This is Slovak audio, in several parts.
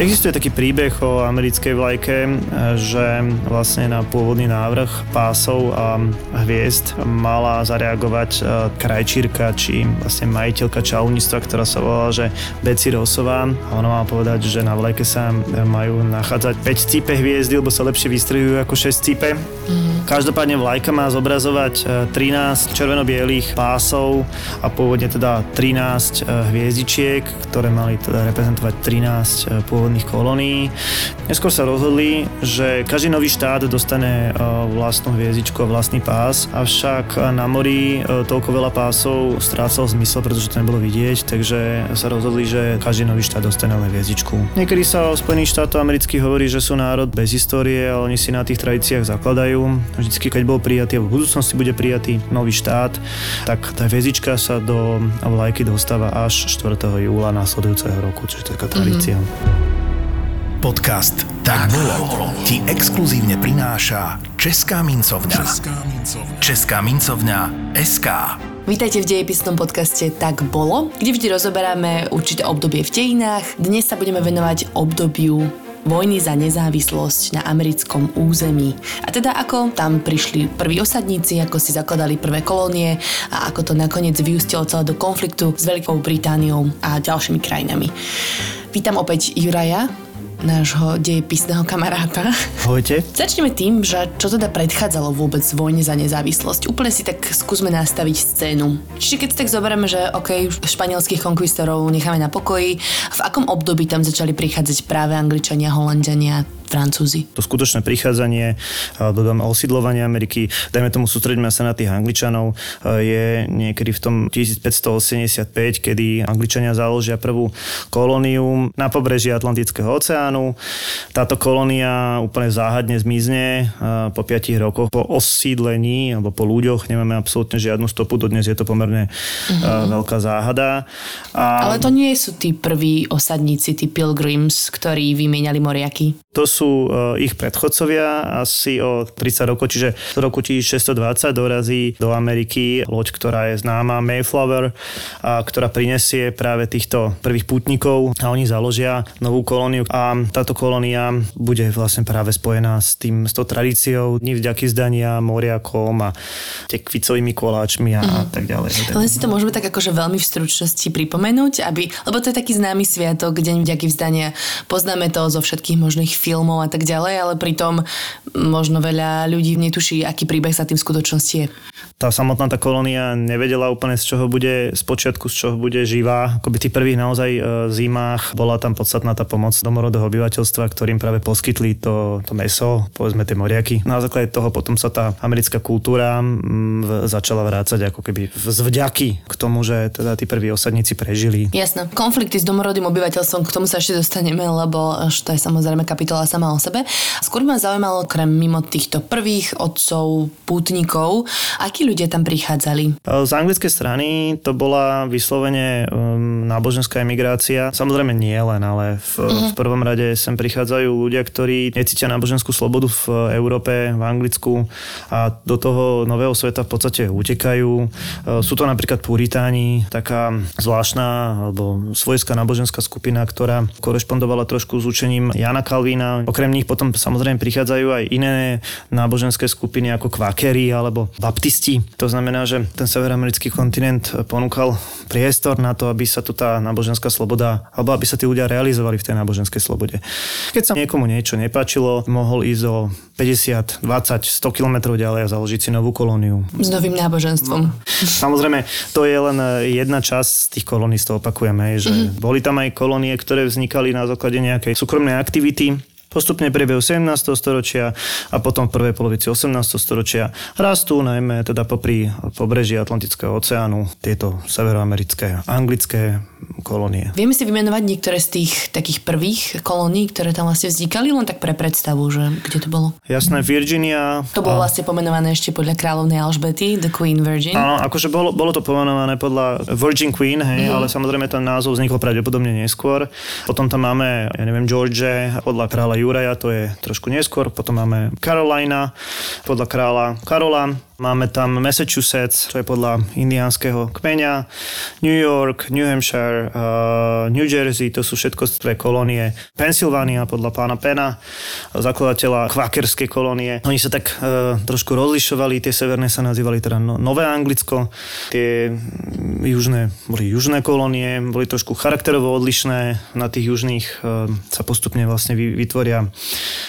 Existuje taký príbeh o americkej vlajke, že vlastne na pôvodný návrh pásov a hviezd mala zareagovať e, krajčírka či vlastne majiteľka čaulníctva, ktorá sa volala, že Beci Rosová a ona mala povedať, že na vlajke sa majú nachádzať 5 cípe hviezdy, lebo sa lepšie vystrihujú ako 6 cípe. Mm. Každopádne vlajka má zobrazovať 13 e, červeno-bielých pásov a pôvodne teda 13 e, hviezdičiek, ktoré mali teda reprezentovať 13 pôvodných národných kolónií. Neskôr sa rozhodli, že každý nový štát dostane e, vlastnú hviezdičku a vlastný pás, avšak na mori e, toľko veľa pásov strácal zmysel, pretože to nebolo vidieť, takže sa rozhodli, že každý nový štát dostane len hviezdičku. Niekedy sa o Spojených štátov amerických hovorí, že sú národ bez histórie, ale oni si na tých tradíciách zakladajú. Vždycky, keď bol prijatý, alebo v budúcnosti bude prijatý nový štát, tak tá hviezdička sa do vlajky dostáva až 4. júla následujúceho roku, čiže taká tradícia. Mm-hmm. Podcast Tak bolo ti exkluzívne prináša Česká mincovňa. Česká mincovňa. Česká mincovňa SK. Vítajte v dejepisnom podcaste Tak bolo, kde vždy rozoberáme určité obdobie v dejinách. Dnes sa budeme venovať obdobiu vojny za nezávislosť na americkom území. A teda ako tam prišli prví osadníci, ako si zakladali prvé kolónie a ako to nakoniec vyústilo celé do konfliktu s Veľkou Britániou a ďalšími krajinami. Vítam opäť Juraja, nášho dejepisného kamaráta. Ahojte. Začneme tým, že čo teda predchádzalo vôbec vojne za nezávislosť. Úplne si tak skúsme nastaviť scénu. Čiže keď si tak zoberieme, že OK, španielských konkvistorov necháme na pokoji, v akom období tam začali prichádzať práve Angličania, Holandiania, Francúzi. To skutočné prichádzanie, dodám osídlovanie Ameriky, dajme tomu sústredíme sa na tých Angličanov, je niekedy v tom 1585, kedy Angličania založia prvú kolóniu na pobreží Atlantického oceánu. Táto kolónia úplne záhadne zmizne po 5 rokoch. Po osídlení alebo po ľuďoch nemáme absolútne žiadnu stopu, dodnes je to pomerne uh-huh. veľká záhada. A... Ale to nie sú tí prví osadníci, tí pilgrims, ktorí vymieniali moriaky. To sú e, ich predchodcovia asi o 30 rokov, čiže v roku 1620 dorazí do Ameriky loď, ktorá je známa Mayflower, a ktorá prinesie práve týchto prvých putníkov a oni založia novú kolóniu a táto kolónia bude vlastne práve spojená s tým, s tou tradíciou dní vďaky zdania, moriakom a tekvicovými koláčmi a, mm. tak ďalej. Len si to môžeme tak akože veľmi v stručnosti pripomenúť, aby, lebo to je taký známy sviatok, Deň vďaky vzdania. Poznáme to zo všetkých možných filmov filmov a tak ďalej, ale pritom možno veľa ľudí netuší, aký príbeh sa tým v skutočnosti je. Tá samotná tá kolónia nevedela úplne z čoho bude, z počiatku z čoho bude živá. Akoby tých prvých naozaj e, zimách bola tam podstatná tá pomoc domorodého obyvateľstva, ktorým práve poskytli to, to meso, povedzme tie moriaky. Na základe toho potom sa tá americká kultúra m, začala vrácať ako keby z vďaky k tomu, že teda tí prví osadníci prežili. Jasné. Konflikty s domorodým obyvateľstvom, k tomu sa ešte dostaneme, lebo to je samozrejme kapitola sama o sebe. Skôr ma zaujímalo, krem mimo týchto prvých otcov, pútnikov, akí ľudia tam prichádzali? Z anglickej strany to bola vyslovene um, náboženská emigrácia. Samozrejme nie len, ale v, uh-huh. v prvom rade sem prichádzajú ľudia, ktorí necítia náboženskú slobodu v Európe, v Anglicku a do toho nového sveta v podstate utekajú. Uh, sú to napríklad puritáni, taká zvláštna alebo svojská náboženská skupina, ktorá korešpondovala trošku s učením Jana Kalvína, Okrem nich potom samozrejme prichádzajú aj iné náboženské skupiny ako kvakery alebo baptisti. To znamená, že ten severoamerický kontinent ponúkal priestor na to, aby sa tu tá náboženská sloboda, alebo aby sa tí ľudia realizovali v tej náboženskej slobode. Keď sa niekomu niečo nepáčilo, mohol ísť o 50, 20, 100 kilometrov ďalej a založiť si novú kolóniu. S novým náboženstvom. Samozrejme, to je len jedna časť z tých kolónií, opakujeme, že mm-hmm. boli tam aj kolónie, ktoré vznikali na základe nejakej súkromnej aktivity, Postupne priebehu 17. storočia a potom v prvej polovici 18. storočia rastú najmä teda popri pobreží Atlantického oceánu tieto severoamerické, anglické kolónie. Vieme si vymenovať niektoré z tých takých prvých kolónií, ktoré tam vlastne vznikali, len tak pre predstavu, že kde to bolo? Jasné, Virginia. To bolo a... vlastne pomenované ešte podľa kráľovnej Alžbety, The Queen Virgin. Áno, akože bolo, bolo to pomenované podľa Virgin Queen, hej, mm. ale samozrejme ten názov vznikol pravdepodobne neskôr. Potom tam máme, ja neviem, George podľa kráľa Juraja, to je trošku neskôr, potom máme Carolina podľa kráľa Karola, Máme tam Massachusetts, čo je podľa indiánskeho kmeňa, New York, New Hampshire, uh, New Jersey, to sú všetko dve kolónie. Pennsylvania podľa pána Pena, zakladateľa kvakerskej kolónie. Oni sa tak uh, trošku rozlišovali, tie severné sa nazývali teda no, Nové Anglicko, tie južné boli južné kolónie, boli trošku charakterovo odlišné. Na tých južných uh, sa postupne vlastne vytvoria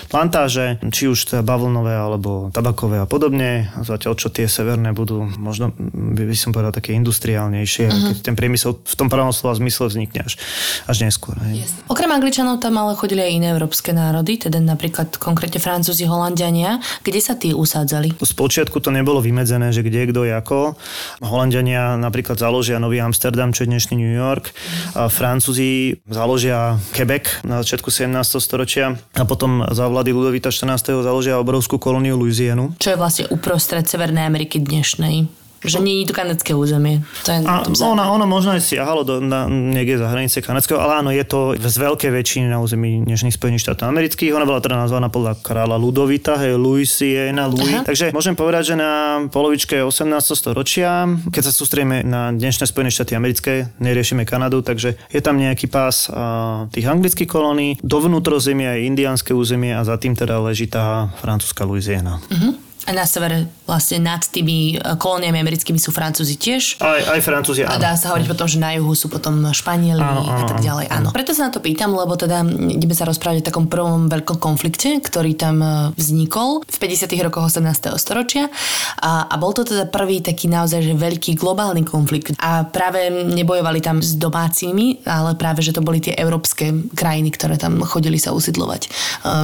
plantáže, či už teda bavlnové alebo tabakové a podobne. Zatiaľ, čo tie severné budú možno, by, by som povedal, také industriálnejšie, uh-huh. keď ten priemysel v tom pravom slova zmysle vznikne až, až neskôr. Hej. Okrem Angličanov tam ale chodili aj iné európske národy, teda napríklad konkrétne Francúzi, Holandiania. Kde sa tí usádzali? Spočiatku to nebolo vymedzené, že kde, kto, ako. Holandiania napríklad založia Nový Amsterdam, čo je dnešný New York. A Francúzi založia Quebec na začiatku 17. storočia a potom za vlády Ludovita 14. založia obrovskú kolóniu Louisianu. Čo je vlastne uprostred Severnej Ameriky dnešnej. Že nie je to kanadské územie. To je a ono, ono možno aj siahalo do, na, niekde za hranice kanadského, ale áno, je to z veľkej väčšiny na území dnešných Spojených štátov amerických. Ona bola teda nazvaná podľa kráľa Ludovita, hej, Louisiana, Louis. Aha. Takže môžem povedať, že na polovičke 18. storočia, keď sa sústrieme na dnešné Spojené štáty americké, neriešime Kanadu, takže je tam nejaký pás a, tých anglických kolónií, dovnútro zemie aj indiánske územie a za tým teda leží tá francúzska Louisiana. Uh-huh. Na severe vlastne nad tými e, kolóniami americkými sú Francúzi tiež. Aj, aj Francúzi, áno. A dá sa hovoriť potom, že na juhu sú potom Španieli áno, áno, a tak ďalej. Áno. Preto sa na to pýtam, lebo teda ideme sa rozprávať o takom prvom veľkom konflikte, ktorý tam e, vznikol v 50. rokoch 18. storočia. A, a bol to teda prvý taký naozaj že veľký globálny konflikt. A práve nebojovali tam s domácimi, ale práve, že to boli tie európske krajiny, ktoré tam chodili sa usidlovať. E,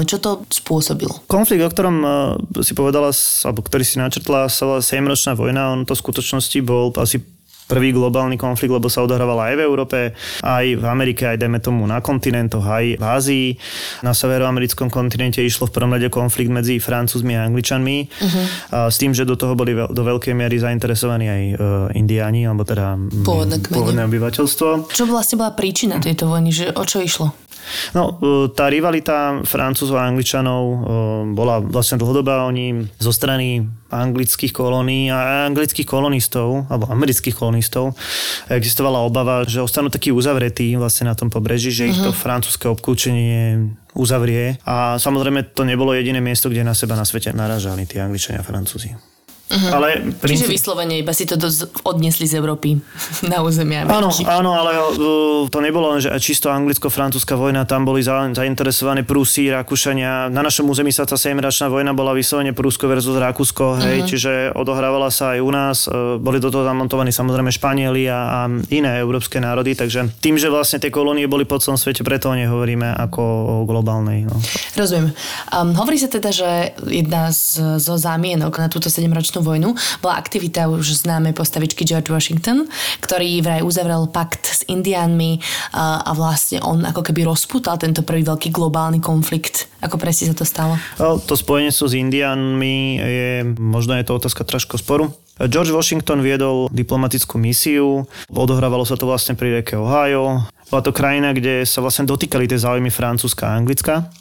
čo to spôsobilo? Konflikt, o ktorom si povedala alebo ktorý si načrtla, volá 7-ročná vojna. On to v skutočnosti bol asi prvý globálny konflikt, lebo sa odohrával aj v Európe, aj v Amerike, aj dajme tomu na kontinentoch, aj v Ázii. Na severoamerickom kontinente išlo v prvom rade konflikt medzi Francúzmi a Angličanmi, uh-huh. a s tým, že do toho boli do veľkej miery zainteresovaní aj uh, Indiáni, alebo teda pôvodné, pôvodné obyvateľstvo. Čo vlastne bola príčina tejto vojny, že o čo išlo? No, e, tá rivalita Francúzov a Angličanov e, bola vlastne dlhodobá. Oni zo strany anglických kolónií a anglických kolonistov, alebo amerických kolonistov, existovala obava, že ostanú takí uzavretí vlastne na tom pobreží, že uh-huh. ich to mhm. francúzske obklúčenie uzavrie. A samozrejme to nebolo jediné miesto, kde na seba na svete naražali tí Angličania a Francúzi. Uh-huh. Ale princíp... Čiže vyslovene iba si to odnesli z Európy na územie Áno, áno, ale uh, to nebolo len, že čisto anglicko-francúzska vojna, tam boli za, zainteresované Prúsi, Rakúšania. Na našom území sa tá 7-račná vojna bola vyslovene Prúsko versus Rakúsko, hej, uh-huh. čiže odohrávala sa aj u nás. Uh, boli do toho zamontovaní samozrejme Španieli a, a iné európske národy, takže tým, že vlastne tie kolónie boli po celom svete, preto o nej hovoríme ako o globálnej. No. Rozumiem. Um, hovorí sa teda, že jedna z, zo zámienok na túto 7-ročnú občianskú vojnu bola aktivita už známej postavičky George Washington, ktorý vraj uzavrel pakt s Indiánmi a, vlastne on ako keby rozputal tento prvý veľký globálny konflikt. Ako presne sa to stalo? To spojenectvo s Indiánmi je, možno je to otázka trošku sporu. George Washington viedol diplomatickú misiu, odohrávalo sa to vlastne pri rieke Ohio, bola to krajina, kde sa vlastne dotýkali tie záujmy Francúzska a Anglicka.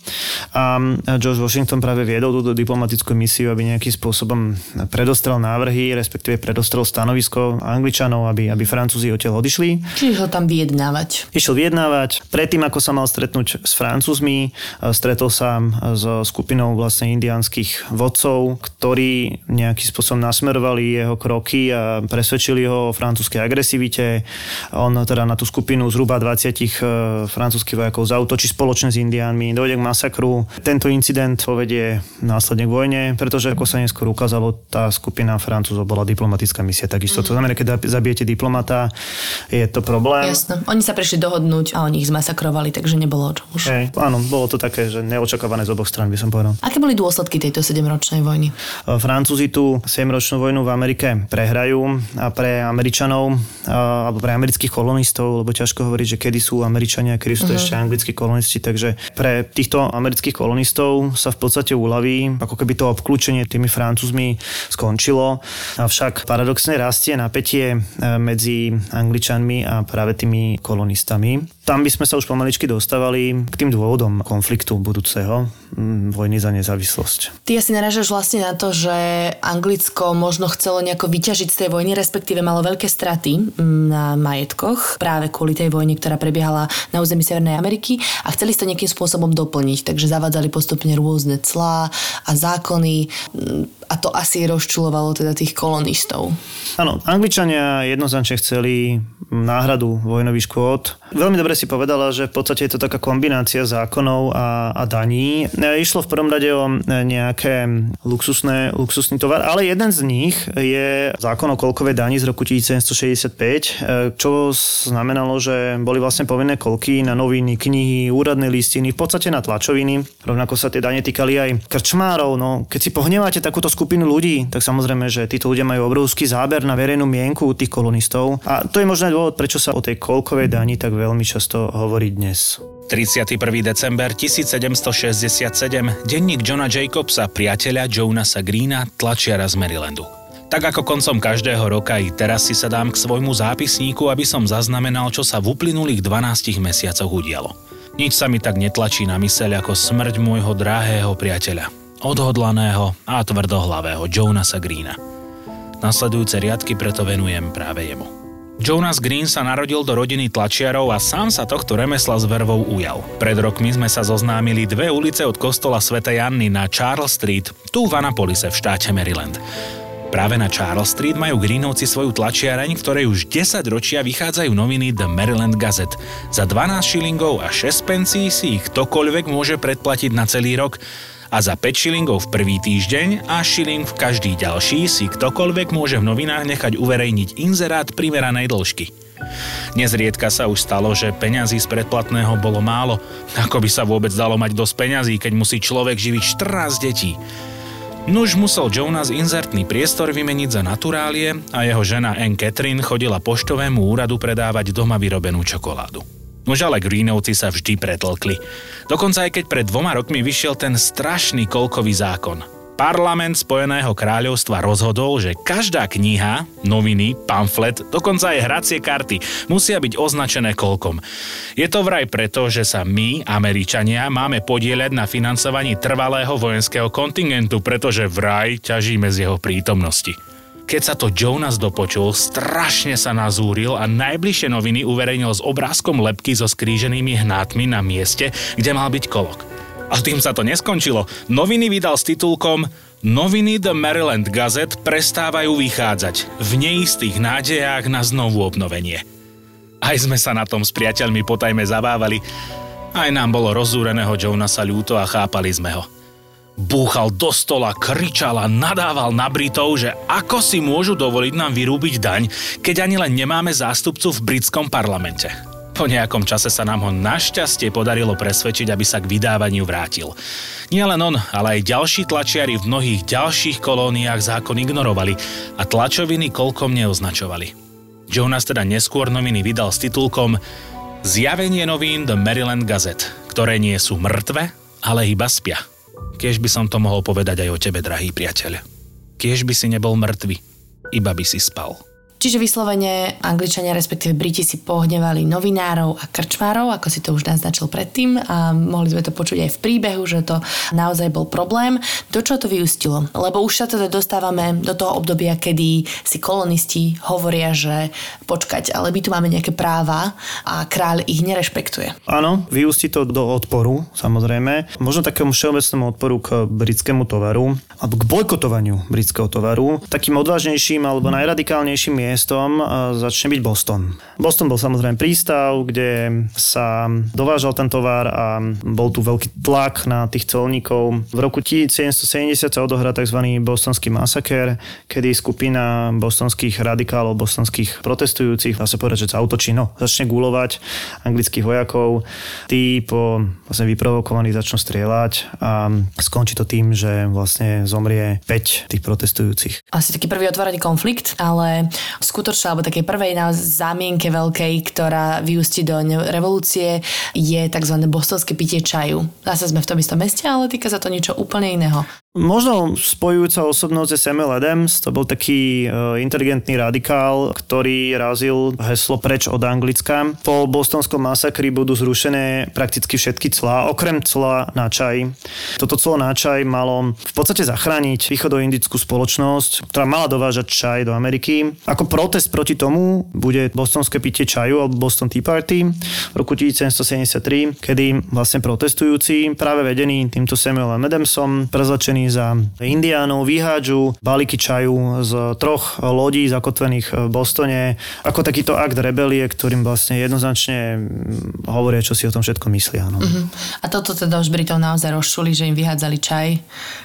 A George Washington práve viedol túto diplomatickú misiu, aby nejakým spôsobom predostrel návrhy, respektíve predostrel stanovisko Angličanov, aby, aby Francúzi odtiaľ odišli. Čiže ho tam vyjednávať. Išiel vyjednávať. Predtým, ako sa mal stretnúť s Francúzmi, stretol sa so skupinou vlastne indiánskych vodcov, ktorí nejakým spôsobom nasmerovali jeho kroky a presvedčili ho o francúzskej agresivite. On teda na tú skupinu zhruba 20 20 eh, francúzských vojakov zautočí spoločne s Indiánmi, dojde k masakru. Tento incident povedie následne k vojne, pretože ako sa neskôr ukázalo, tá skupina Francúzov bola diplomatická misia takisto. Mm. To znamená, keď zabijete diplomata, je to problém. Jasno. Oni sa prišli dohodnúť a oni ich zmasakrovali, takže nebolo o čom už. Hey, áno, bolo to také, že neočakávané z oboch stran, by som povedal. Aké boli dôsledky tejto 7-ročnej vojny? Eh, Francúzi tú 7-ročnú vojnu v Amerike prehrajú a pre Američanov eh, alebo pre amerických kolonistov, lebo ťažko hovoriť, že kedy sú Američania, kedy sú to uh-huh. ešte anglickí kolonisti, takže pre týchto amerických kolonistov sa v podstate uľaví, ako keby to obklúčenie tými Francúzmi skončilo. Avšak paradoxne rastie napätie e, medzi Angličanmi a práve tými kolonistami. Tam by sme sa už pomaličky dostávali k tým dôvodom konfliktu budúceho. prvého vojny za nezávislosť. Ty asi narážaš vlastne na to, že Anglicko možno chcelo nejako vyťažiť z tej vojny, respektíve malo veľké straty na majetkoch práve kvôli tej vojne, ktorá prebiehala na území Severnej Ameriky a chceli to nejakým spôsobom doplniť, takže zavádzali postupne rôzne clá a zákony a to asi rozčulovalo teda tých kolonistov. Áno, Angličania jednoznačne chceli náhradu vojnových škôd. Veľmi dobre si povedala, že v podstate je to taká kombinácia zákonov a, a daní. Išlo v prvom rade o nejaké luxusné, luxusný tovar, ale jeden z nich je zákon o kolkovej daní z roku 1765, čo znamenalo, že boli vlastne povinné kolky na noviny, knihy, úradné listiny, v podstate na tlačoviny. Rovnako sa tie dane týkali aj krčmárov. No, keď si pohneváte takúto skupinu ľudí, tak samozrejme, že títo ľudia majú obrovský záber na verejnú mienku tých kolonistov. A to je možno dôvod, prečo sa o tej kolkovej dani tak veľmi často hovorí dnes. 31. december 1767, denník Johna Jacobsa, priateľa Jonasa Greena, tlačiara z Marylandu. Tak ako koncom každého roka i teraz si sa dám k svojmu zápisníku, aby som zaznamenal, čo sa v uplynulých 12 mesiacoch udialo. Nič sa mi tak netlačí na myseľ ako smrť môjho drahého priateľa, odhodlaného a tvrdohlavého Jonasa Greena. Nasledujúce riadky preto venujem práve jemu. Jonas Green sa narodil do rodiny tlačiarov a sám sa tohto remesla s vervou ujal. Pred rokmi sme sa zoznámili dve ulice od kostola Sv. Janny na Charles Street, tu v Anapolise v štáte Maryland. Práve na Charles Street majú Greenovci svoju tlačiareň, v ktorej už 10 ročia vychádzajú noviny The Maryland Gazette. Za 12 šilingov a 6 pencí si ich ktokoľvek môže predplatiť na celý rok a za 5 šilingov v prvý týždeň a šiling v každý ďalší si ktokoľvek môže v novinách nechať uverejniť inzerát primeranej dĺžky. Nezriedka sa už stalo, že peňazí z predplatného bolo málo. Ako by sa vôbec dalo mať dosť peňazí, keď musí človek živiť 14 detí. Nuž musel Jonas inzertný priestor vymeniť za naturálie a jeho žena Anne Catherine chodila poštovému úradu predávať doma vyrobenú čokoládu. Nož ale Greenovci sa vždy pretlkli. Dokonca aj keď pred dvoma rokmi vyšiel ten strašný kolkový zákon. Parlament Spojeného kráľovstva rozhodol, že každá kniha, noviny, pamflet, dokonca aj hracie karty musia byť označené kolkom. Je to vraj preto, že sa my, Američania, máme podieľať na financovaní trvalého vojenského kontingentu, pretože vraj ťažíme z jeho prítomnosti. Keď sa to Jonas dopočul, strašne sa nazúril a najbližšie noviny uverejnil s obrázkom lepky so skríženými hnátmi na mieste, kde mal byť kolok. A tým sa to neskončilo. Noviny vydal s titulkom Noviny The Maryland Gazette prestávajú vychádzať v neistých nádejách na znovu obnovenie. Aj sme sa na tom s priateľmi potajme zabávali. Aj nám bolo rozúreného Jonasa ľúto a chápali sme ho. Búchal do stola, kričal a nadával na Britov, že ako si môžu dovoliť nám vyrúbiť daň, keď ani len nemáme zástupcu v britskom parlamente. Po nejakom čase sa nám ho našťastie podarilo presvedčiť, aby sa k vydávaniu vrátil. Nie len on, ale aj ďalší tlačiari v mnohých ďalších kolóniách zákon ignorovali a tlačoviny kolkom neoznačovali. Jonas teda neskôr noviny vydal s titulkom Zjavenie novín The Maryland Gazette, ktoré nie sú mŕtve, ale iba spia. Kiež by som to mohol povedať aj o tebe, drahý priateľ. Kiež by si nebol mŕtvy, iba by si spal. Čiže vyslovene Angličania, respektíve Briti si pohnevali novinárov a krčmárov, ako si to už naznačil predtým a mohli sme to počuť aj v príbehu, že to naozaj bol problém. Do čo to vyústilo? Lebo už sa teda dostávame do toho obdobia, kedy si kolonisti hovoria, že počkať, ale my tu máme nejaké práva a kráľ ich nerešpektuje. Áno, vyústi to do odporu, samozrejme. Možno takému všeobecnému odporu k britskému tovaru alebo k bojkotovaniu britského tovaru. Takým odvážnejším alebo najradikálnejším miestom začne byť Boston. Boston bol samozrejme prístav, kde sa dovážal ten tovar a bol tu veľký tlak na tých colníkov. V roku 1770 sa odohrá tzv. bostonský masaker, kedy skupina bostonských radikálov, bostonských protestujúcich, dá sa povedať, že sa autočí, no, začne gulovať anglických vojakov. Tí po vlastne vyprovokovaní začnú strieľať a skončí to tým, že vlastne zomrie 5 tých protestujúcich. Asi taký prvý otvorený konflikt, ale skutočnej alebo takej prvej zámienke veľkej, ktorá vyústi do revolúcie, je tzv. bostonské pitie čaju. Zase sme v tom istom meste, ale týka sa to niečo úplne iného. Možno spojujúca osobnosť je Samuel Adams, to bol taký uh, inteligentný radikál, ktorý razil heslo preč od Anglicka. Po bostonskom masakri budú zrušené prakticky všetky clá, okrem cla na čaj. Toto clo na čaj malo v podstate zachrániť východoindickú spoločnosť, ktorá mala dovážať čaj do Ameriky. Ako protest proti tomu bude bostonské pitie čaju alebo Boston Tea Party v roku 1773, kedy vlastne protestujúci práve vedení týmto Samuelom Adamsom, za Indiánov vyhádžu balíky čaju z troch lodí zakotvených v Bostone ako takýto akt rebelie, ktorým vlastne jednoznačne hovoria, čo si o tom všetko myslia. No. Uh-huh. A toto teda už Britov naozaj rozšuli, že im vyhádzali čaj,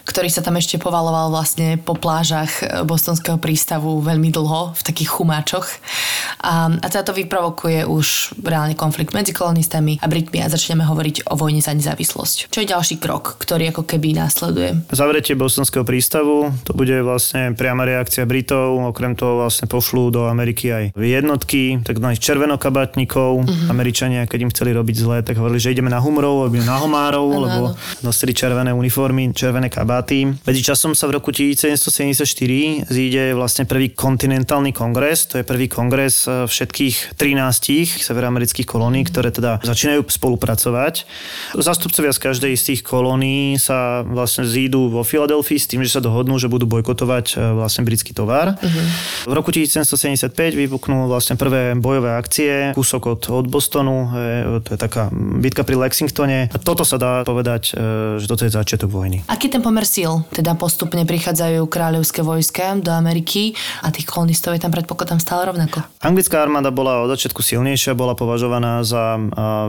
ktorý sa tam ešte povaloval vlastne po plážach bostonského prístavu veľmi dlho v takých chumáčoch. A, a teda to vyprovokuje už reálne konflikt medzi kolonistami a Britmi a začneme hovoriť o vojne za nezávislosť. Čo je ďalší krok, ktorý ako keby následuje? Zavretie bostonského prístavu, to bude vlastne priama reakcia Britov, okrem toho vlastne pošlú do Ameriky aj jednotky, tzv. červenokabátnikov. Uh-huh. Američania, keď im chceli robiť zle, tak hovorili, že ideme na Humrov, alebo na Homárov, ano, lebo nosili červené uniformy, červené kabáty. Medzi časom sa v roku 1774 zíde vlastne prvý kontinentálny kongres, to je prvý kongres e, všetkých 13 severoamerických kolónií, ktoré teda začínajú spolupracovať. Zastupcovia z každej z tých kolónií sa vlastne zídu vo Filadelfii s tým, že sa dohodnú, že budú bojkotovať e, vlastne britský tovar. Uh-huh. V roku 1775 vypuknú vlastne prvé bojové akcie, kúsok od, od Bostonu, je, to je taká bitka pri Lexingtone. A toto sa dá povedať, e, že toto je začiatok vojny. Aký ten pomer síl? Teda postupne prichádzajú kráľovské vojska do Ameriky a tých kolonistov je tam predpokladám stále rovnako. Anglická armáda bola od začiatku silnejšia, bola považovaná za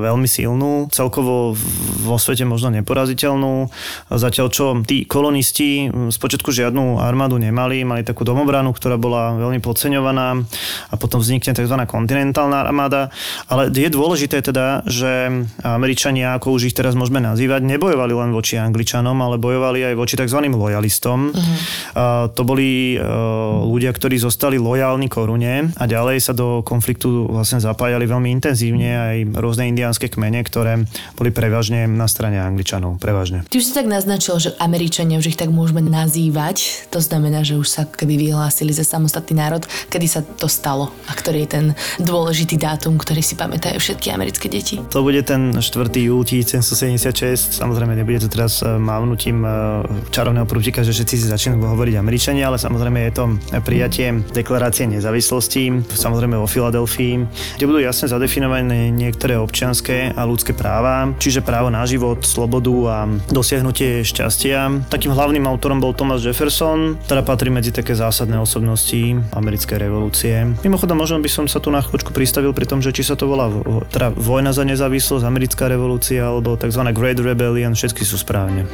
veľmi silnú, celkovo vo svete možno neporaziteľnú. Zatiaľ čo tí kolonisti spočiatku žiadnu armádu nemali, mali takú domobranu, ktorá bola veľmi podceňovaná a potom vznikne tzv. kontinentálna armáda. Ale je dôležité teda, že Američania, ako už ich teraz môžeme nazývať, nebojovali len voči Angličanom, ale bojovali aj voči tzv. lojalistom. Uh-huh. A to boli uh, ľudia, ktorí zostali lojálni korune a ďalej sa do konfliktu vlastne zapájali veľmi intenzívne aj rôzne indiánske kmene, ktoré boli prevažne na strane Angličanov. Prevažne. Ty už si tak naznačil, že Američania už ich tak môžeme nazývať. To znamená, že už sa keby vyhlásili za samostatný národ. Kedy sa to stalo? A ktorý je ten dôležitý dátum, ktorý si pamätajú všetky americké deti? To bude ten 4. júl 1776. Samozrejme, nebude to teraz e, mávnutím e, čarovného prútika, že všetci si začínajú hovoriť Američania, ale samozrejme je to prijatie deklarácie nezávislosti, samozrejme vo Filadelfii, kde budú jasne zadefinované niektoré občianské a ľudské práva, čiže právo na život, slobodu a dosiahnutie šťastia. Takým hlavným autorom bol Thomas Jefferson, ktorá patrí medzi také zásadné osobnosti americkej revolúcie. Mimochodom, možno by som sa tu na chvíľučku pristavil pri tom, že či sa to volá teda vojna za nezávislosť, americká revolúcia alebo tzv. Great Rebellion, všetky sú správne.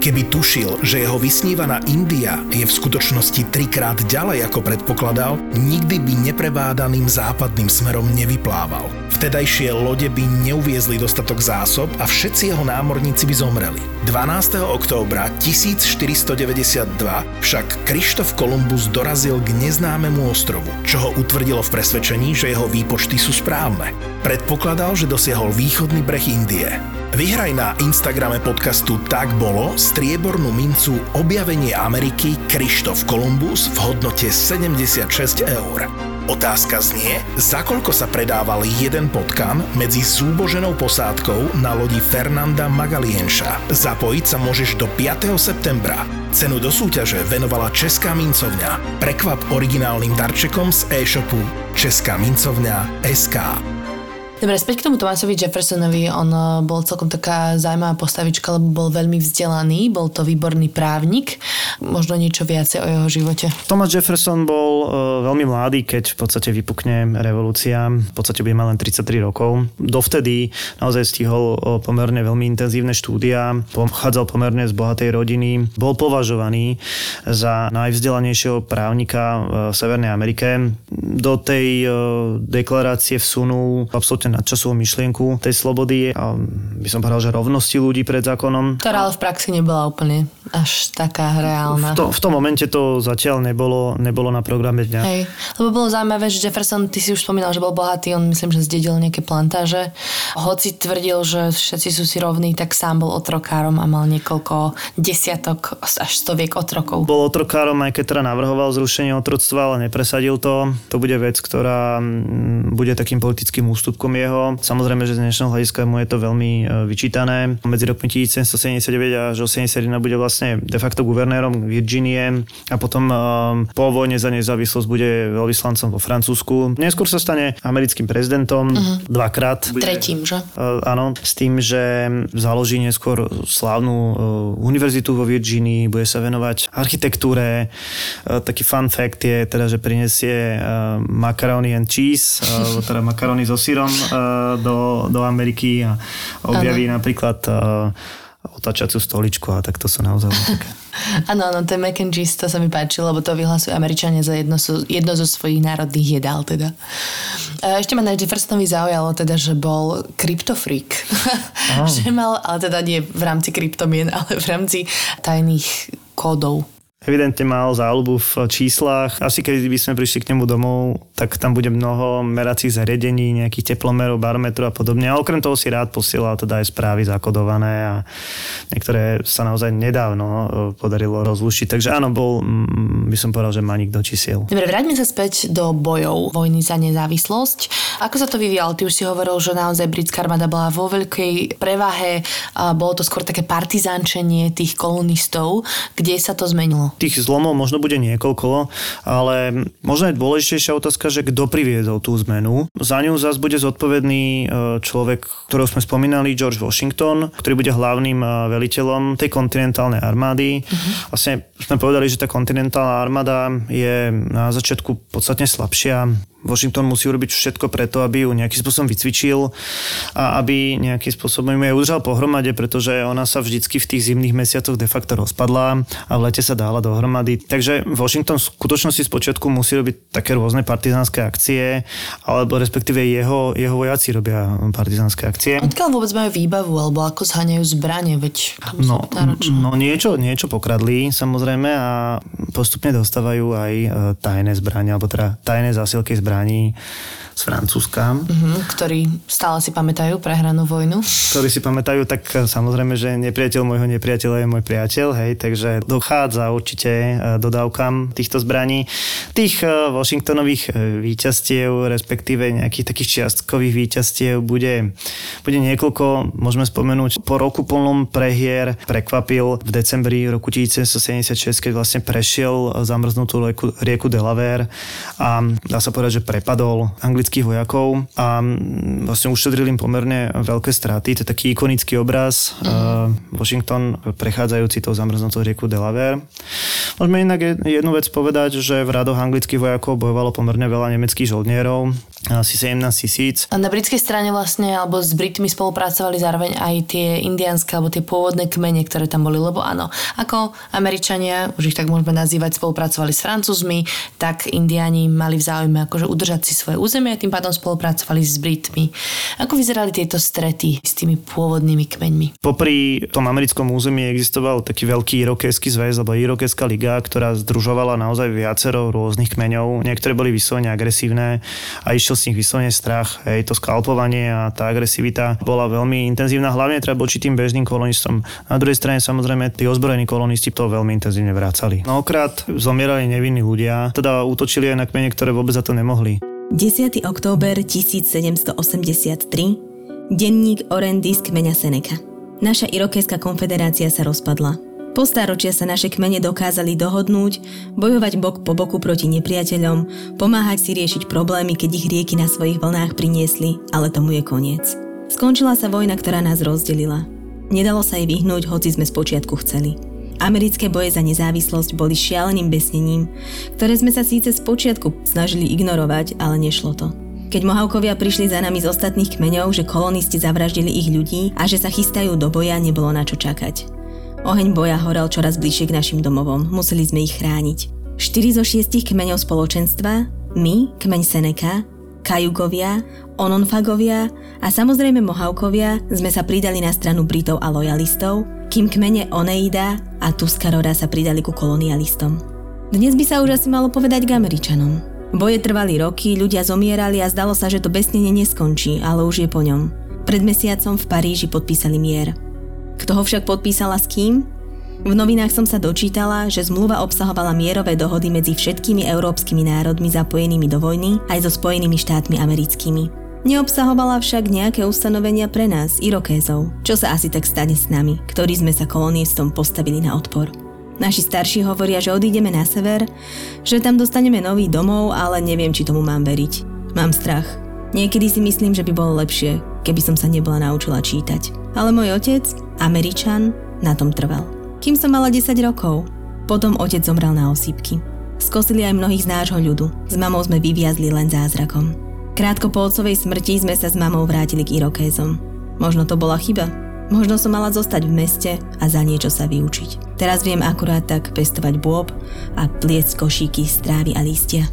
Keby tušil, že jeho vysnívaná India je v skutočnosti trikrát ďalej ako predpokladal, nikdy by neprevádaným západným smerom nevyplával. Vtedajšie lode by neuviezli dostatok zásob a všetci jeho námorníci by zomreli. 12. októbra 1492 však Krištof Kolumbus dorazil k neznámemu ostrovu, čo ho utvrdilo v presvedčení, že jeho výpočty sú správne. Predpokladal, že dosiahol východný breh Indie. Vyhraj na Instagrame podcastu Tak bolo striebornú mincu Objavenie Ameriky Krištof Kolumbus v hodnote 76 eur. Otázka znie, za koľko sa predával jeden potkan medzi súboženou posádkou na lodi Fernanda Magalienša. Zapojiť sa môžeš do 5. septembra. Cenu do súťaže venovala Česká mincovňa. Prekvap originálnym darčekom z e-shopu Česká mincovňa SK. Dobre, späť k tomu Tomasovi Jeffersonovi. On eh, bol celkom taká zaujímavá postavička, lebo bol veľmi vzdelaný, bol to výborný právnik. Možno niečo viacej o jeho živote. Thomas Jefferson bol uh, veľmi mladý, keď v podstate vypukne revolúcia. V podstate bude mať len 33 rokov. Dovtedy naozaj stihol uh, pomerne veľmi intenzívne štúdia, pochádzal pomerne z bohatej rodiny, bol považovaný za najvzdelanejšieho právnika v Severnej Amerike. Do tej uh, deklarácie vsunul absolútne absolútne nadčasovú myšlienku tej slobody a by som povedal, že rovnosti ľudí pred zákonom. Ktorá ale v praxi nebola úplne až taká reálna. V, to, v tom momente to zatiaľ nebolo, nebolo na programe dňa. Hej, lebo bolo zaujímavé, že Jefferson, ty si už spomínal, že bol bohatý, on myslím, že zdedil nejaké plantáže. Hoci tvrdil, že všetci sú si rovní, tak sám bol otrokárom a mal niekoľko desiatok až stoviek otrokov. Bol otrokárom, aj keď teda navrhoval zrušenie otroctva, ale nepresadil to. To bude vec, ktorá mm, bude takým politickým ústupkom jeho. Samozrejme, že z dnešného hľadiska mu je to veľmi e, vyčítané. Medzi rokmi 1779 až 81 bude vlastne de facto guvernérom Virginie a potom e, po vojne za nezávislosť bude veľvyslancom vo Francúzsku. Neskôr sa stane americkým prezidentom uh-huh. dvakrát. Bude, Tretím, že? Uh, áno, s tým, že založí neskôr slávnu uh, univerzitu vo Virginii, bude sa venovať architektúre. Uh, taký fun fact je teda, že prinesie uh, macaroni and cheese, uh, teda makarony so sírom do, do Ameriky a objaví ano. napríklad uh, otačaciu stoličku a tak to sú naozaj také. Áno, áno, ten mac and cheese, to sa mi páčilo, lebo to vyhlasujú Američania za jedno, jedno zo svojich národných jedál teda. Ešte ma na Jeffersonovi zaujalo teda, že bol kryptofreak. Že mal, ale teda nie v rámci kryptomien, ale v rámci tajných kódov Evidentne mal záľubu v číslach. Asi keď by sme prišli k nemu domov, tak tam bude mnoho meracích zariadení, nejakých teplomerov, barometrov a podobne. A okrem toho si rád posielal teda aj správy zakodované a niektoré sa naozaj nedávno e, podarilo rozlušiť. Takže áno, bol, by som povedal, že maník do čísiel. Dobre, vráťme sa späť do bojov vojny za nezávislosť. Ako sa to vyvíjalo? Ty už si hovoril, že naozaj britská armáda bola vo veľkej prevahe bolo to skôr také partizánčenie tých kolonistov. Kde sa to zmenilo? Tých zlomov možno bude niekoľko, ale možno je dôležitejšia otázka, že kto priviedol tú zmenu. Za ňu zase bude zodpovedný e, človek, ktorého sme spomínali, George Washington, ktorý bude hlavným e, veliteľom tej kontinentálnej armády. Uh-huh. Vlastne sme povedali, že tá kontinentálna armáda je na začiatku podstatne slabšia Washington musí urobiť všetko preto, aby ju nejakým spôsobom vycvičil a aby nejakým spôsobom ju udržal pohromade, pretože ona sa vždycky v tých zimných mesiacoch de facto rozpadla a v lete sa dala dohromady. Takže Washington v skutočnosti spočiatku musí robiť také rôzne partizánske akcie, alebo respektíve jeho, jeho vojaci robia partizánske akcie. Odkiaľ vôbec majú výbavu, alebo ako zháňajú zbranie, veď no, no niečo, niečo pokradli samozrejme a postupne dostávajú aj e, tajné zbranie, alebo teda tajné zásilky zbraní z Francúzska. Uh-huh, ktorí stále si pamätajú prehranú vojnu. Ktorí si pamätajú, tak e, samozrejme, že nepriateľ môjho nepriateľa je môj priateľ, hej, takže dochádza určite e, dodávkam týchto zbraní. Tých Washingtonových výťastiev, respektíve nejakých takých čiastkových výťastiev bude, bude niekoľko, môžeme spomenúť, po roku plnom prehier prekvapil v decembri roku 1976, keď vlastne prešiel zamrznutú rieku, rieku Delaware a dá sa povedať, že prepadol anglický amerických vojakov a vlastne ušetrili im pomerne veľké straty. To je taký ikonický obraz. Mm. Washington prechádzajúci tou zamrznutou rieku Delaware. Môžeme inak jednu vec povedať, že v radoch anglických vojakov bojovalo pomerne veľa nemeckých žoldnierov, asi 17 tisíc. Na britskej strane vlastne, alebo s Britmi spolupracovali zároveň aj tie indianské, alebo tie pôvodné kmene, ktoré tam boli, lebo áno, ako Američania, už ich tak môžeme nazývať, spolupracovali s Francúzmi, tak Indiani mali v záujme akože udržať si svoje územie a tým pádom spolupracovali s Britmi. Ako vyzerali tieto strety s tými pôvodnými kmeňmi? Popri tom americkom území existoval taký veľký irokésky zväz, alebo irokéská liga, ktorá združovala naozaj viacero rôznych kmeňov. Niektoré boli vyslovene agresívne a išiel z nich vyslovene strach. Hej, to skalpovanie a tá agresivita bola veľmi intenzívna, hlavne treba voči tým bežným kolonistom. Na druhej strane samozrejme tí ozbrojení kolonisti to veľmi intenzívne vracali. Mnohokrát zomierali nevinní ľudia, teda útočili aj na kmene, ktoré vôbec za to nemohli. 10. október 1783 Denník Orendy z kmeňa Seneca Naša irokéská konfederácia sa rozpadla. Po stáročia sa naše kmene dokázali dohodnúť, bojovať bok po boku proti nepriateľom, pomáhať si riešiť problémy, keď ich rieky na svojich vlnách priniesli, ale tomu je koniec. Skončila sa vojna, ktorá nás rozdelila. Nedalo sa jej vyhnúť, hoci sme spočiatku chceli. Americké boje za nezávislosť boli šialeným besnením, ktoré sme sa síce spočiatku snažili ignorovať, ale nešlo to. Keď Mohavkovia prišli za nami z ostatných kmeňov, že kolonisti zavraždili ich ľudí a že sa chystajú do boja, nebolo na čo čakať. Oheň boja horel čoraz bližšie k našim domovom, museli sme ich chrániť. Štyri zo šiestich kmeňov spoločenstva, my, kmeň Seneca, Kajugovia, Ononfagovia a samozrejme Mohawkovia sme sa pridali na stranu Britov a lojalistov, kým kmene Oneida a Tuscarora sa pridali ku kolonialistom. Dnes by sa už asi malo povedať k Američanom. Boje trvali roky, ľudia zomierali a zdalo sa, že to besnenie neskončí, ale už je po ňom. Pred mesiacom v Paríži podpísali mier. Kto ho však podpísala s kým? V novinách som sa dočítala, že zmluva obsahovala mierové dohody medzi všetkými európskymi národmi zapojenými do vojny aj so Spojenými štátmi americkými. Neobsahovala však nejaké ustanovenia pre nás, Irokézov, čo sa asi tak stane s nami, ktorí sme sa kolonistom postavili na odpor. Naši starší hovoria, že odídeme na sever, že tam dostaneme nový domov, ale neviem, či tomu mám veriť. Mám strach. Niekedy si myslím, že by bolo lepšie, keby som sa nebola naučila čítať. Ale môj otec, Američan, na tom trval kým som mala 10 rokov. Potom otec zomrel na osýpky. Skosili aj mnohých z nášho ľudu. S mamou sme vyviazli len zázrakom. Krátko po otcovej smrti sme sa s mamou vrátili k Irokézom. Možno to bola chyba. Možno som mala zostať v meste a za niečo sa vyučiť. Teraz viem akurát tak pestovať bôb a pliesť košíky z trávy a lístia.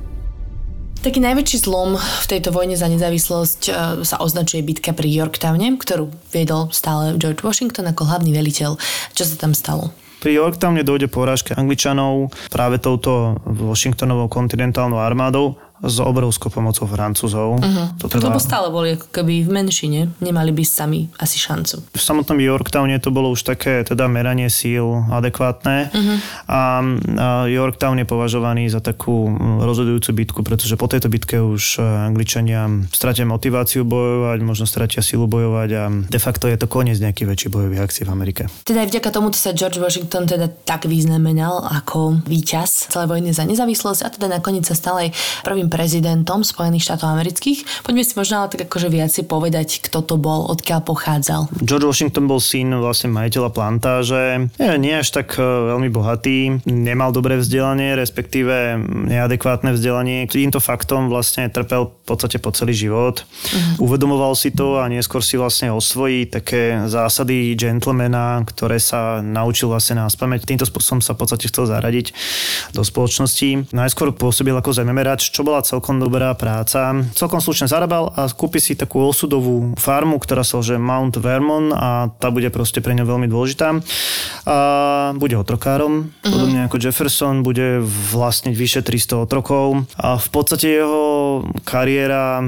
Taký najväčší zlom v tejto vojne za nezávislosť e, sa označuje bitka pri Yorktowne, ktorú viedol stále George Washington ako hlavný veliteľ. Čo sa tam stalo? Pri Yorktowne dojde porážke Angličanov práve touto Washingtonovou kontinentálnou armádou s obrovskou pomocou Francúzov. Uh-huh. To teda... Lebo stále boli ako keby v menšine, nemali by sami asi šancu. V samotnom Yorktowne to bolo už také teda meranie síl adekvátne uh-huh. a, a Yorktown je považovaný za takú rozhodujúcu bitku, pretože po tejto bitke už e, Angličania stratia motiváciu bojovať, možno stratia silu bojovať a de facto je to koniec nejakých väčších bojových akcií v Amerike. Teda aj vďaka tomuto sa George Washington teda tak vyznamenal ako víťaz celej vojny za nezávislosť a teda nakoniec sa stal aj prvým prvým prezidentom Spojených štátov amerických. Poďme si možno ale tak akože viac si povedať, kto to bol, odkiaľ pochádzal. George Washington bol syn vlastne majiteľa plantáže. Nie, nie až tak e, veľmi bohatý, nemal dobré vzdelanie, respektíve neadekvátne vzdelanie. Týmto faktom vlastne trpel v podstate po celý život. Uh-huh. Uvedomoval si to a neskôr si vlastne osvojí také zásady gentlemana, ktoré sa naučil vlastne na spameť. Týmto spôsobom sa v podstate chcel zaradiť do spoločnosti. Najskôr pôsobil ako zememerač, čo bola celkom dobrá práca. Celkom slušne zarábal a kúpi si takú osudovú farmu, ktorá sa že Mount Vermont a tá bude proste pre ňa veľmi dôležitá. A bude otrokárom, uh-huh. podobne ako Jefferson, bude vlastniť vyše 300 otrokov a v podstate jeho kariéra e,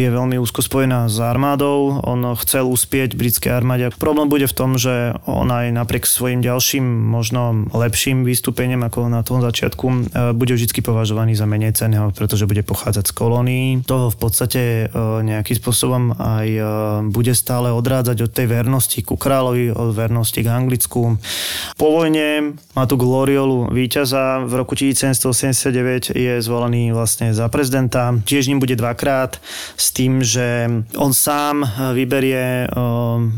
je veľmi úzko spojená s armádou. On chcel uspieť britskej armáde. Problém bude v tom, že on aj napriek svojim ďalším, možno lepším vystúpeniam ako na tom začiatku, e, bude vždy považovaný za menej cenného, pretože bude pochádzať z kolónií. Toho v podstate e, nejakým spôsobom aj e, bude stále odrádzať od tej vernosti ku kráľovi, od vernosti k Anglicku. Po vojne má tu gloriolu víťaza. V roku 1789 je zvolený vlastne za prezidenta. Tiež ním bude dvakrát s tým, že on sám vyberie e,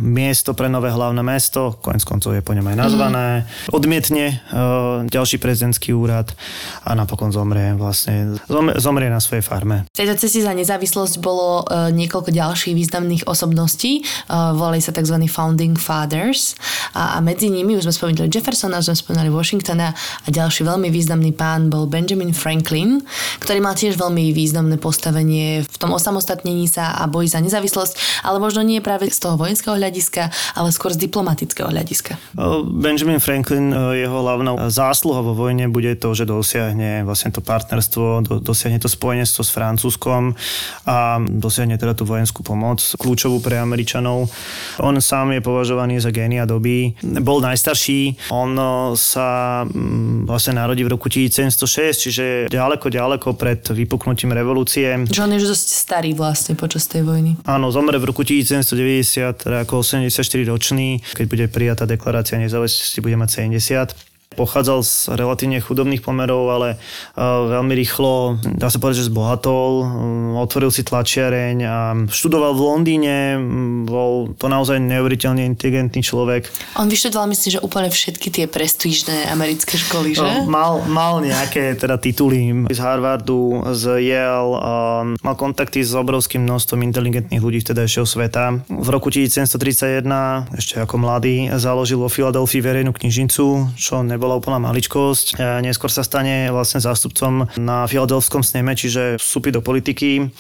miesto pre nové hlavné mesto, konec koncov je po ňom aj nazvané, mm. odmietne ďalší prezidentský úrad a napokon zomrie vlastne. Zomrie, zomrie na svojej farme. V tejto ceste za nezávislosť bolo uh, niekoľko ďalších významných osobností. Uh, volali sa tzv. Founding Fathers a, a medzi nimi už sme spomínali Jeffersona, už sme spomínali Washingtona a ďalší veľmi významný pán bol Benjamin Franklin, ktorý mal tiež veľmi významné postavenie v tom osamostatnení sa a boji za nezávislosť, ale možno nie práve z toho vojenského hľadiska, ale skôr z diplomatického hľadiska. Benjamin Franklin, jeho hlavnou zásluha vo vojne bude to, že dosiahne vlastne to partnerstvo, dosiahne to spojenectvo s Francúzskom a dosiahne teda tú vojenskú pomoc, kľúčovú pre Američanov. On sám je považovaný za génia doby. Bol najstarší, on sa mm, vlastne narodí v roku 1706, čiže ďaleko, ďaleko pred vypuknutím revolúcie. Že on je dosť starý vlastne počas tej vojny. Áno, zomre v roku 1790, teda ako 84 ročný, keď bude prijatá deklarácia nezávislosti, bude mať 70. Pochádzal z relatívne chudobných pomerov, ale veľmi rýchlo, dá sa povedať, že zbohatol, otvoril si tlačiareň a študoval v Londýne, bol to naozaj neuveriteľne inteligentný človek. On vyštudoval, myslím, že úplne všetky tie prestížne americké školy, že? No, mal, mal nejaké teda tituly z Harvardu, z Yale, mal kontakty s obrovským množstvom inteligentných ľudí vtedajšieho sveta. V roku 1731, ešte ako mladý, založil vo Filadelfii verejnú knižnicu, čo nebolo bola úplná maličkosť. E, neskôr sa stane vlastne zástupcom na Filadelfskom sneme, čiže vstúpi do politiky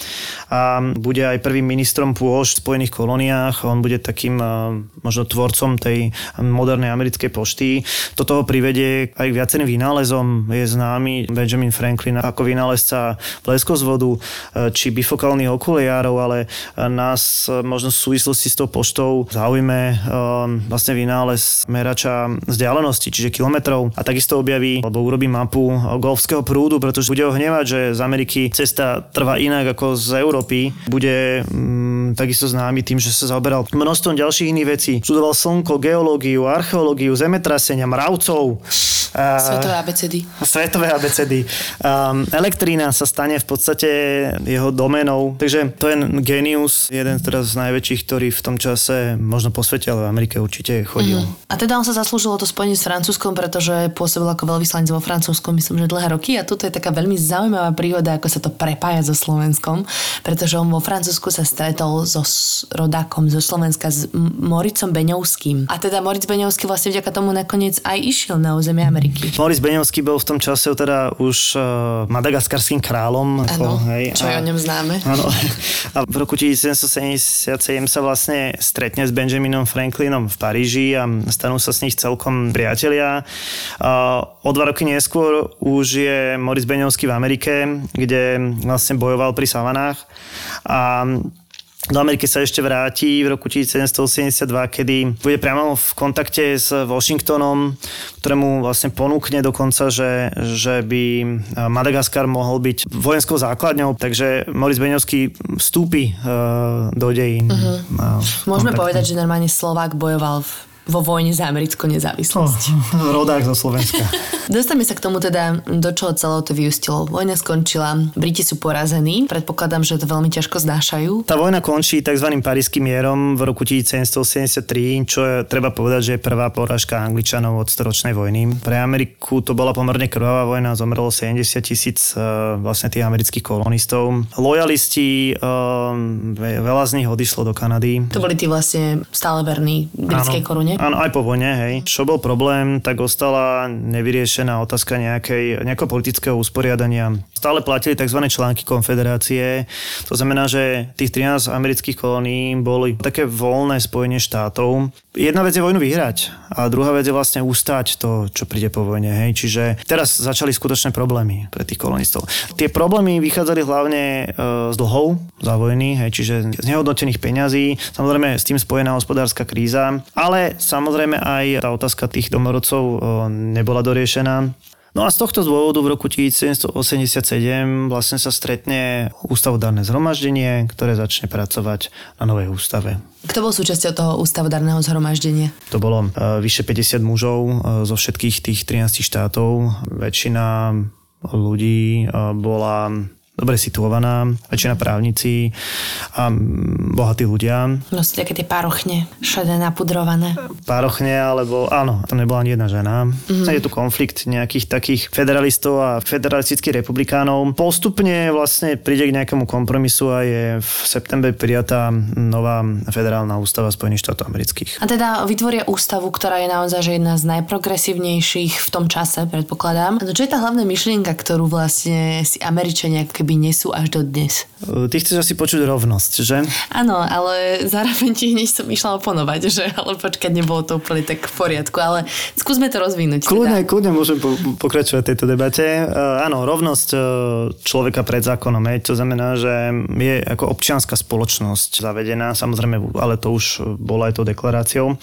a bude aj prvým ministrom pôž v Spojených kolóniách. On bude takým e, možno tvorcom tej modernej americkej pošty. Toto ho privedie aj k viacerým vynálezom. Je známy Benjamin Franklin ako vynálezca bleskozvodu či bifokálnych okuliárov, ale nás možno v súvislosti s tou poštou zaujme vlastne vynález merača vzdialenosti, čiže kilometrov a takisto objaví alebo urobí mapu golfského prúdu, pretože bude ho hnevať, že z Ameriky cesta trvá inak ako z Európy. Bude mm, takisto známy tým, že sa zaoberal množstvom ďalších iných vecí. Študoval slnko, geológiu, archeológiu, zemetrasenia, mravcov. Svetové abecedy. Svetové abecedy. Um, elektrína sa stane v podstate jeho domenou. Takže to je genius, jeden teraz z najväčších, ktorý v tom čase možno po svete, ale v Amerike určite chodil. Mm. A teda on sa zaslúžil to spojenie s Francúzskom, pretože pôsobil ako veľvyslanec vo Francúzskom, myslím, že dlhé roky. A toto je taká veľmi zaujímavá príhoda, ako sa to prepája so Slovenskom, pretože on vo Francúzsku sa stretol so rodákom zo Slovenska s Moricom Beňovským. A teda Moric Beňovský vlastne vďaka tomu nakoniec aj išiel na územie Ameriky. Moritz Beňovský bol v tom čase teda už uh, madagaskarským kráľom. Ako, hej, čo a, je o ňom známe. Áno. A v roku 1777 sa vlastne stretne s Benjaminom Franklinom v Paríži a stanú sa s nich celkom priatelia. O dva roky neskôr už je Moritz Beňovský v Amerike, kde vlastne bojoval pri savanách a do Ameriky sa ešte vráti v roku 1782, kedy bude priamo v kontakte s Washingtonom, ktorému vlastne ponúkne dokonca, že, že by Madagaskar mohol byť vojenskou základňou, takže Moritz Beňovský vstúpi uh, do dejín. Uh-huh. Môžeme povedať, že normálne Slovák bojoval v vo vojne za americkú nezávislosť. Oh, rodák zo Slovenska. Dostaneme sa k tomu teda, do čoho celé to vyústilo. Vojna skončila, Briti sú porazení, predpokladám, že to veľmi ťažko znášajú. Tá vojna končí tzv. paríským mierom v roku 1773, čo je, treba povedať, že je prvá porážka Angličanov od storočnej vojny. Pre Ameriku to bola pomerne krvavá vojna, zomrelo 70 tisíc uh, vlastne tých amerických kolonistov. Lojalisti, uh, veľa z nich odišlo do Kanady. To boli tí vlastne stále verní britskej korune vojne? Áno, aj po vojne, hej. Čo bol problém, tak ostala nevyriešená otázka nejakej, nejakého politického usporiadania. Stále platili tzv. články konfederácie. To znamená, že tých 13 amerických kolónií boli také voľné spojenie štátov. Jedna vec je vojnu vyhrať a druhá vec je vlastne ustať to, čo príde po vojne. Hej. Čiže teraz začali skutočné problémy pre tých kolonistov. Tie problémy vychádzali hlavne e, z dlhov za vojny, hej, čiže z nehodnotených peňazí, samozrejme s tým spojená hospodárska kríza, ale samozrejme aj tá otázka tých domorodcov e, nebola doriešená. No a z tohto dôvodu v roku 1787 vlastne sa stretne ústavodárne zhromaždenie, ktoré začne pracovať na novej ústave. Kto bol súčasťou toho ústavodárneho zhromaždenia? To bolo uh, vyše 50 mužov uh, zo všetkých tých 13 štátov. Väčšina ľudí bola dobre situovaná, väčšina právnici a bohatí ľudia. No sú také tie párochne, šedé napudrované. Párochne, alebo áno, to nebola ani jedna žena. Mm-hmm. Je tu konflikt nejakých takých federalistov a federalistických republikánov. Postupne vlastne príde k nejakému kompromisu a je v septembre prijatá nová federálna ústava Spojených štátov amerických. A teda vytvoria ústavu, ktorá je naozaj že jedna z najprogresívnejších v tom čase, predpokladám. No čo je tá hlavná myšlienka, ktorú vlastne si Američania keby nesú až do dnes. Ty chceš asi počuť rovnosť, že? Áno, ale zároveň ti hneď som išla oponovať, že ale počkať, nebolo to úplne tak v poriadku, ale skúsme to rozvinúť. Kľudne, teda. kľudne môžem po, pokračovať v tejto debate. Uh, áno, rovnosť uh, človeka pred zákonom, je, to znamená, že je ako občianská spoločnosť zavedená, samozrejme, ale to už bolo aj tou deklaráciou.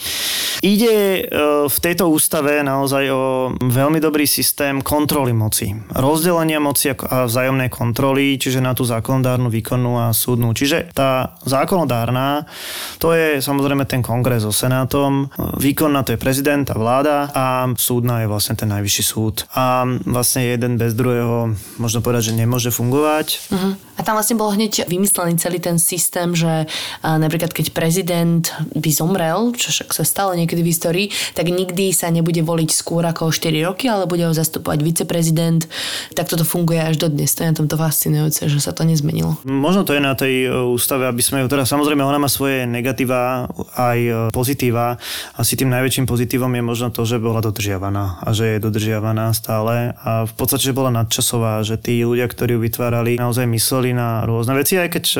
Ide uh, v tejto ústave naozaj o veľmi dobrý systém kontroly moci, rozdelenia moci a vzájomnej kontroly kontroly, čiže na tú zákonodárnu, výkonnú a súdnu. Čiže tá zákonodárna, to je samozrejme ten kongres so senátom, výkonná to je prezident a vláda a súdna je vlastne ten najvyšší súd. A vlastne jeden bez druhého, možno povedať, že nemôže fungovať. Uh-huh. A tam vlastne bol hneď vymyslený celý ten systém, že napríklad keď prezident by zomrel, čo však sa stalo niekedy v histórii, tak nikdy sa nebude voliť skôr ako 4 roky, ale bude ho zastupovať viceprezident. Tak toto funguje až do dnes. To je na tomto fascinujúce, že sa to nezmenilo. Možno to je na tej e, ústave, aby sme ju teda, samozrejme ona má svoje negatíva aj e, pozitíva. Asi tým najväčším pozitívom je možno to, že bola dodržiavaná a že je dodržiavaná stále a v podstate, že bola nadčasová, že tí ľudia, ktorí ju vytvárali, naozaj mysleli na rôzne veci, aj keď e,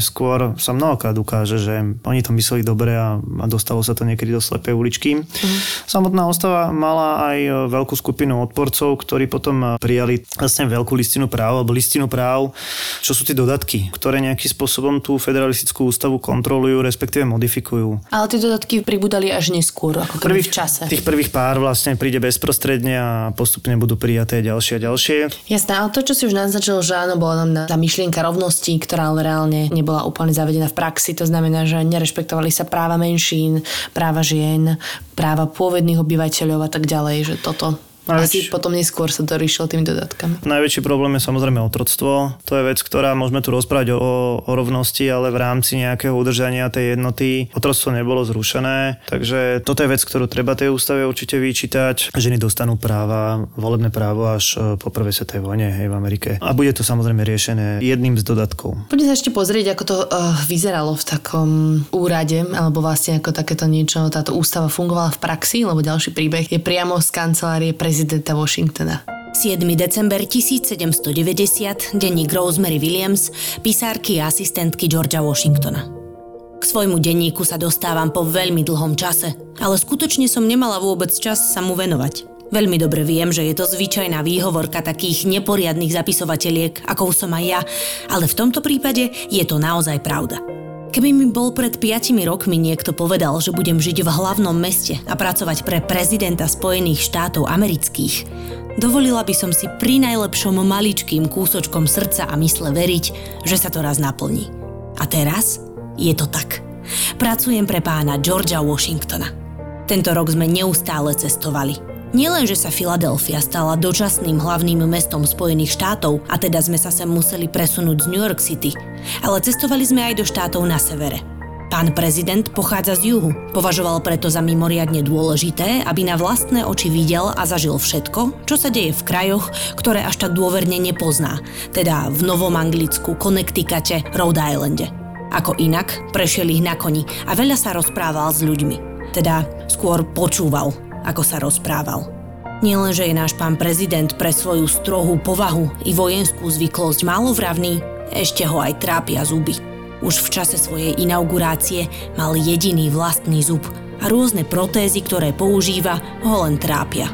neskôr sa mnohokrát ukáže, že oni to mysleli dobre a, a dostalo sa to niekedy do slepej uličky. Mm. Samotná ústava mala aj veľkú skupinu odporcov, ktorí potom prijali vlastne veľkú listinu práv alebo listinu práv, čo sú tie dodatky, ktoré nejakým spôsobom tú federalistickú ústavu kontrolujú, respektíve modifikujú. Ale tie dodatky pribudali až neskôr, ako prvých, v čase. Tých prvých pár vlastne príde bezprostredne a postupne budú prijaté ďalšie a ďalšie. Jasné, ale to, čo si už naznačil, že áno, bola nám tá myšlienka rovnosti, ktorá ale reálne nebola úplne zavedená v praxi, to znamená, že nerešpektovali sa práva menšín, práva žien, práva pôvodných obyvateľov a tak ďalej, že toto Najväčší... Asi potom neskôr sa to riešilo tými dodatkami. Najväčší problém je samozrejme otroctvo. To je vec, ktorá môžeme tu rozprávať o, o rovnosti, ale v rámci nejakého udržania tej jednoty otroctvo nebolo zrušené. Takže toto je vec, ktorú treba tej ústave určite vyčítať. Ženy dostanú práva, volebné právo až e, po prvej svetovej vojne hej, v Amerike. A bude to samozrejme riešené jedným z dodatkov. Poďme sa ešte pozrieť, ako to uh, vyzeralo v takom úrade, alebo vlastne ako takéto niečo, táto ústava fungovala v praxi, lebo ďalší príbeh je priamo z kancelárie pre prezidenta Washingtona. 7. december 1790, denník Rosemary Williams, písárky a asistentky Georgia Washingtona. K svojmu denníku sa dostávam po veľmi dlhom čase, ale skutočne som nemala vôbec čas sa mu venovať. Veľmi dobre viem, že je to zvyčajná výhovorka takých neporiadnych zapisovateľiek, ako som aj ja, ale v tomto prípade je to naozaj pravda. Keby mi bol pred 5 rokmi niekto povedal, že budem žiť v hlavnom meste a pracovať pre prezidenta Spojených štátov amerických, dovolila by som si pri najlepšom maličkým kúsočkom srdca a mysle veriť, že sa to raz naplní. A teraz je to tak. Pracujem pre pána Georgia Washingtona. Tento rok sme neustále cestovali – Nielen, že sa Filadelfia stala dočasným hlavným mestom Spojených štátov a teda sme sa sem museli presunúť z New York City, ale cestovali sme aj do štátov na severe. Pán prezident pochádza z juhu, považoval preto za mimoriadne dôležité, aby na vlastné oči videl a zažil všetko, čo sa deje v krajoch, ktoré až tak dôverne nepozná, teda v Novom Anglicku, Connecticute, Rhode Islande. Ako inak, prešiel ich na koni a veľa sa rozprával s ľuďmi. Teda skôr počúval, ako sa rozprával. Nielen, že je náš pán prezident pre svoju strohú povahu i vojenskú zvyklosť málovravný, ešte ho aj trápia zuby. Už v čase svojej inaugurácie mal jediný vlastný zub a rôzne protézy, ktoré používa, ho len trápia.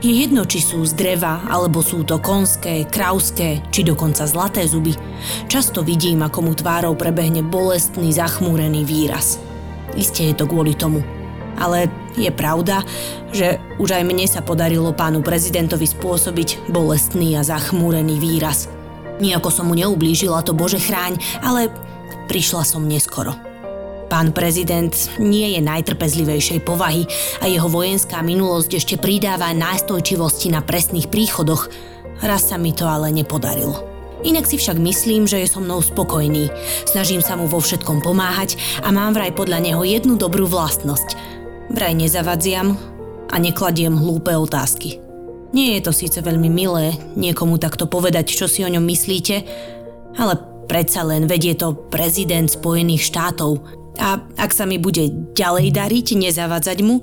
Je jedno, či sú z dreva, alebo sú to konské, krauské, či dokonca zlaté zuby. Často vidím, ako mu tvárou prebehne bolestný, zachmúrený výraz. Isté je to kvôli tomu, ale je pravda, že už aj mne sa podarilo pánu prezidentovi spôsobiť bolestný a zachmúrený výraz. Nijako som mu neublížila, to bože chráň, ale prišla som neskoro. Pán prezident nie je najtrpezlivejšej povahy a jeho vojenská minulosť ešte pridáva nástojčivosti na presných príchodoch. Raz sa mi to ale nepodarilo. Inak si však myslím, že je so mnou spokojný. Snažím sa mu vo všetkom pomáhať a mám vraj podľa neho jednu dobrú vlastnosť – Vraj nezavadziam a nekladiem hlúpe otázky. Nie je to síce veľmi milé niekomu takto povedať, čo si o ňom myslíte, ale predsa len vedie to prezident Spojených štátov a ak sa mi bude ďalej dariť, nezavadzať mu,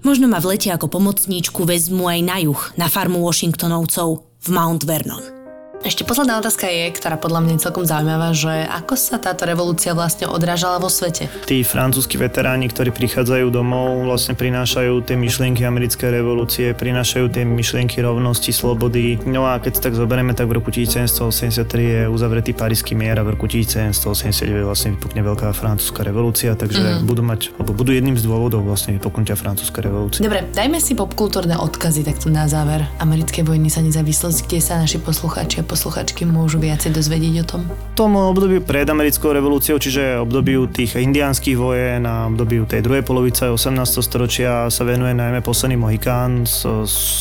možno ma v lete ako pomocníčku vezmu aj na juh, na farmu Washingtonovcov v Mount Vernon. Ešte posledná otázka je, ktorá podľa mňa je celkom zaujímavá, že ako sa táto revolúcia vlastne odrážala vo svete? Tí francúzski veteráni, ktorí prichádzajú domov, vlastne prinášajú tie myšlienky americkej revolúcie, prinášajú tie myšlienky rovnosti, slobody. No a keď tak zoberieme, tak v roku 1783 je uzavretý parísky mier a v roku 1789 vlastne vypukne veľká francúzska revolúcia, takže mm. budú mať, alebo budú jedným z dôvodov vlastne vypuknutia francúzska revolúcie. Dobre, dajme si popkultúrne odkazy takto na záver americkej vojny za nezávislosť, kde sa naši poslucháči posluchačky môžu viacej dozvedieť o tom? Tomu obdobiu pred americkou revolúciou, čiže obdobiu tých indiánskych vojen a obdobiu tej druhej polovice 18. storočia sa venuje najmä posledný Mohikán s,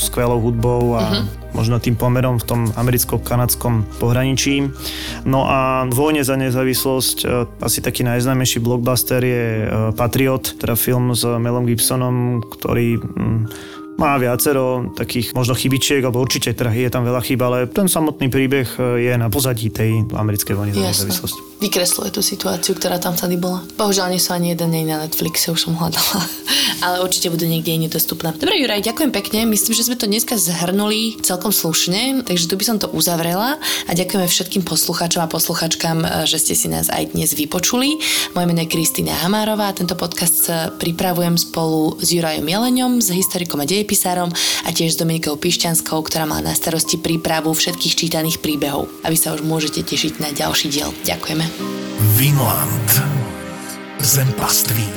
skvelou hudbou a uh-huh. možno tým pomerom v tom americko-kanadskom pohraničí. No a vojne za nezávislosť e, asi taký najznámejší blockbuster je e, Patriot, teda film s Melom Gibsonom, ktorý mm, Má viacero takých možno chybičiek, alebo určite teda je tam veľa chyb, ale ten samotný príbeh e, je na pozadí tej americkej vojny za nezávislosť. Vykresluje tú situáciu, ktorá tam vtedy bola. Bohužiaľ nie sú ani jeden nie na Netflixe, už som hľadala. Ale určite budú niekde iný dostupné. Dobre, Juraj, ďakujem pekne. Myslím, že sme to dneska zhrnuli celkom slušne, takže tu by som to uzavrela a ďakujeme všetkým poslucháčom a posluchačkám, e, že ste si nás aj dnes vypočuli. Moje meno je Kristýna Hamárová. Tento podcast e, pripravujem spolu s Jurajom Jeleňom, s historikom a dejepisárom a tiež s Dominikou Pišťanskou, ktorá má na starosti prípravu všetkých čítaných príbehov. A vy sa už môžete tešiť na ďalší diel. Ďakujeme. Vinland. Zem pastvín.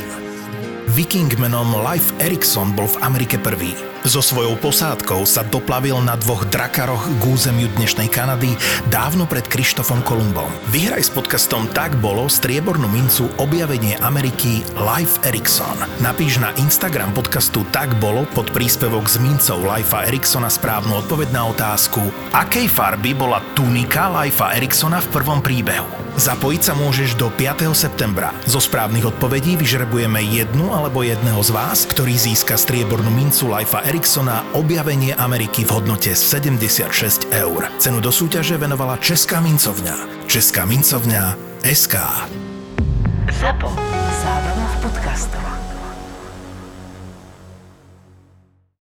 Viking menom Life Erikson bol v Amerike prvý. So svojou posádkou sa doplavil na dvoch drakaroch k územiu dnešnej Kanady dávno pred Krištofom Kolumbom. Vyhraj s podcastom Tak bolo striebornú mincu objavenie Ameriky Life Erikson. Napíš na Instagram podcastu Tak bolo pod príspevok s mincov Lifea Eriksona správnu odpoveď na otázku Akej farby bola tunika Lifea Eriksona v prvom príbehu? Zapojiť sa môžeš do 5. septembra. Zo správnych odpovedí vyžrebujeme jednu alebo jedného z vás, ktorý získa striebornú mincu Lifea Eriksona objavenie Ameriky v hodnote 76 eur. Cenu do súťaže venovala Česká mincovňa. Česká mincovňa SK. ZAPO. Zábrná v podcastovách.